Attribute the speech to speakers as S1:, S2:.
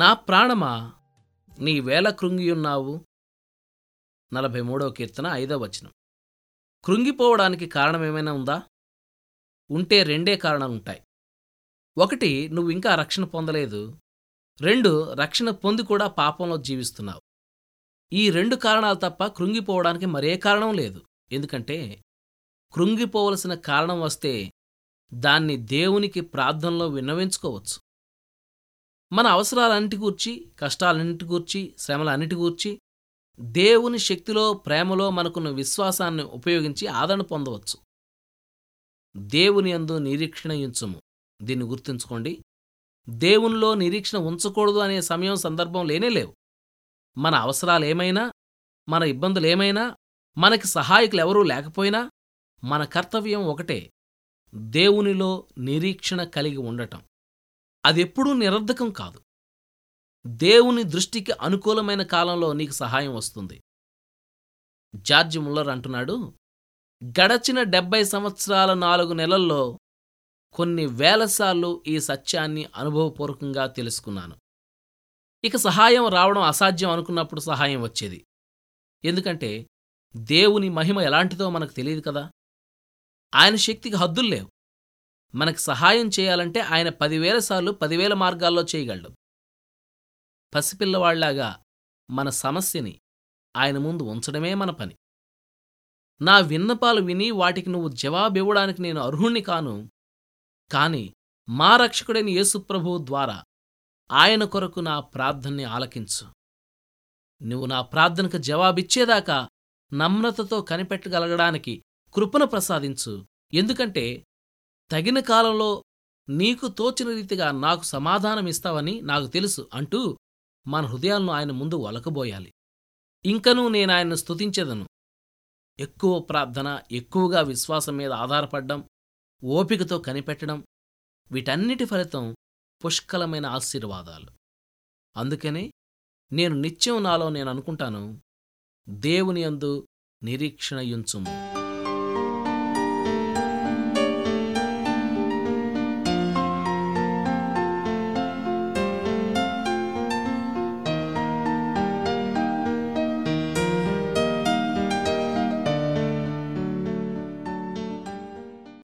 S1: నా ప్రాణమా? నీ వేల కృంగియున్నావు? నలభై మూడవ కీర్తన ఐదవ వచనం. కృంగిపోవడానికి కారణమేమైనా ఉందా? ఉంటే రెండే కారణాలుంటాయి. ఒకటి నువ్వు ఇంకా రక్షణ పొందలేదు. రెండు రక్షణ పొంది కూడా పాపంలో జీవిస్తున్నావు. ఈ రెండు కారణాలు తప్ప కృంగిపోవడానికి మరే కారణం లేదు. ఎందుకంటే కృంగిపోవలసిన కారణం వస్తే దాన్ని దేవునికి ప్రార్థనలో విన్నవించుకోవచ్చు. మన అవసరాలన్నిటి గూర్చి కష్టాలన్నిటి గూర్చి శ్రమలన్నిటి గూర్చి దేవుని శక్తిలో ప్రేమలో మనకున్న విశ్వాసాన్ని ఉపయోగించి ఆదరణ పొందవచ్చు. దేవుని అందు నిరీక్షణ ఉంచుము దీన్ని గుర్తుంచుకోండి. దేవునిలో నిరీక్షణ ఉంచకూడదు అనే సమయం సందర్భం లేనేలేవు మన అవసరాలేమైనా మన ఇబ్బందులేమైనా మనకి సహాయకులు ఎవరూ లేకపోయినా మన కర్తవ్యం ఒకటే దేవునిలో నిరీక్షణ కలిగి ఉండటం. అదెప్పుడూ నిరర్ధకం కాదు. దేవుని దృష్టికి అనుకూలమైన కాలంలో నీకు సహాయం వస్తుంది. జార్జ్ ముల్లర్ అంటున్నాడు గడచిన డెబ్బై సంవత్సరాల నాలుగు నెలల్లో కొన్ని వేలసార్లు ఈ సత్యాన్ని అనుభవపూర్వకంగా తెలుసుకున్నాను. ఇక సహాయం రావడం అసాధ్యం అనుకున్నప్పుడు సహాయం వచ్చేది. ఎందుకంటే దేవుని మహిమ ఎలాంటిదో మనకు తెలియదు కదా. ఆయన శక్తికి హద్దులు లేవు. మనకు సహాయం చేయాలంటే ఆయన పదివేల సార్లు పదివేల మార్గాల్లో చేయగలడు. పసిపిల్లవాళ్ళాగా మన సమస్యని ఆయన ముందు ఉంచడమే మన పని. నా విన్నపాలు విని వాటికి నువ్వు జవాబివ్వడానికి నేను అర్హుణ్ణి కాను. కాని మా రక్షకుడైన యేసుప్రభువు ద్వారా ఆయన కొరకు నా ప్రార్థనని ఆలకించు. నువ్వు నా ప్రార్థనకు జవాబిచ్చేదాకా నమ్రతతో కనిపెట్టగలగడానికి కృపను ప్రసాదించు. ఎందుకంటే తగిన కాలంలో నీకు తోచిన రీతిగా నాకు సమాధానమిస్తావని నాకు తెలుసు అంటూ మన హృదయాలను ఆయన ముందు వలకబోయాలి. ఇంకనూ నేనాయన్ను స్తుతించెదను. ఎక్కువ ప్రార్థన ఎక్కువగా విశ్వాసం మీద ఆధారపడ్డం ఓపికతో కనిపెట్టడం వీటన్నిటి ఫలితం పుష్కలమైన ఆశీర్వాదాలు. అందుకనే నేను నిత్యం నాలో నేను అనుకుంటాను దేవుని యందు నిరీక్షణయుంచుము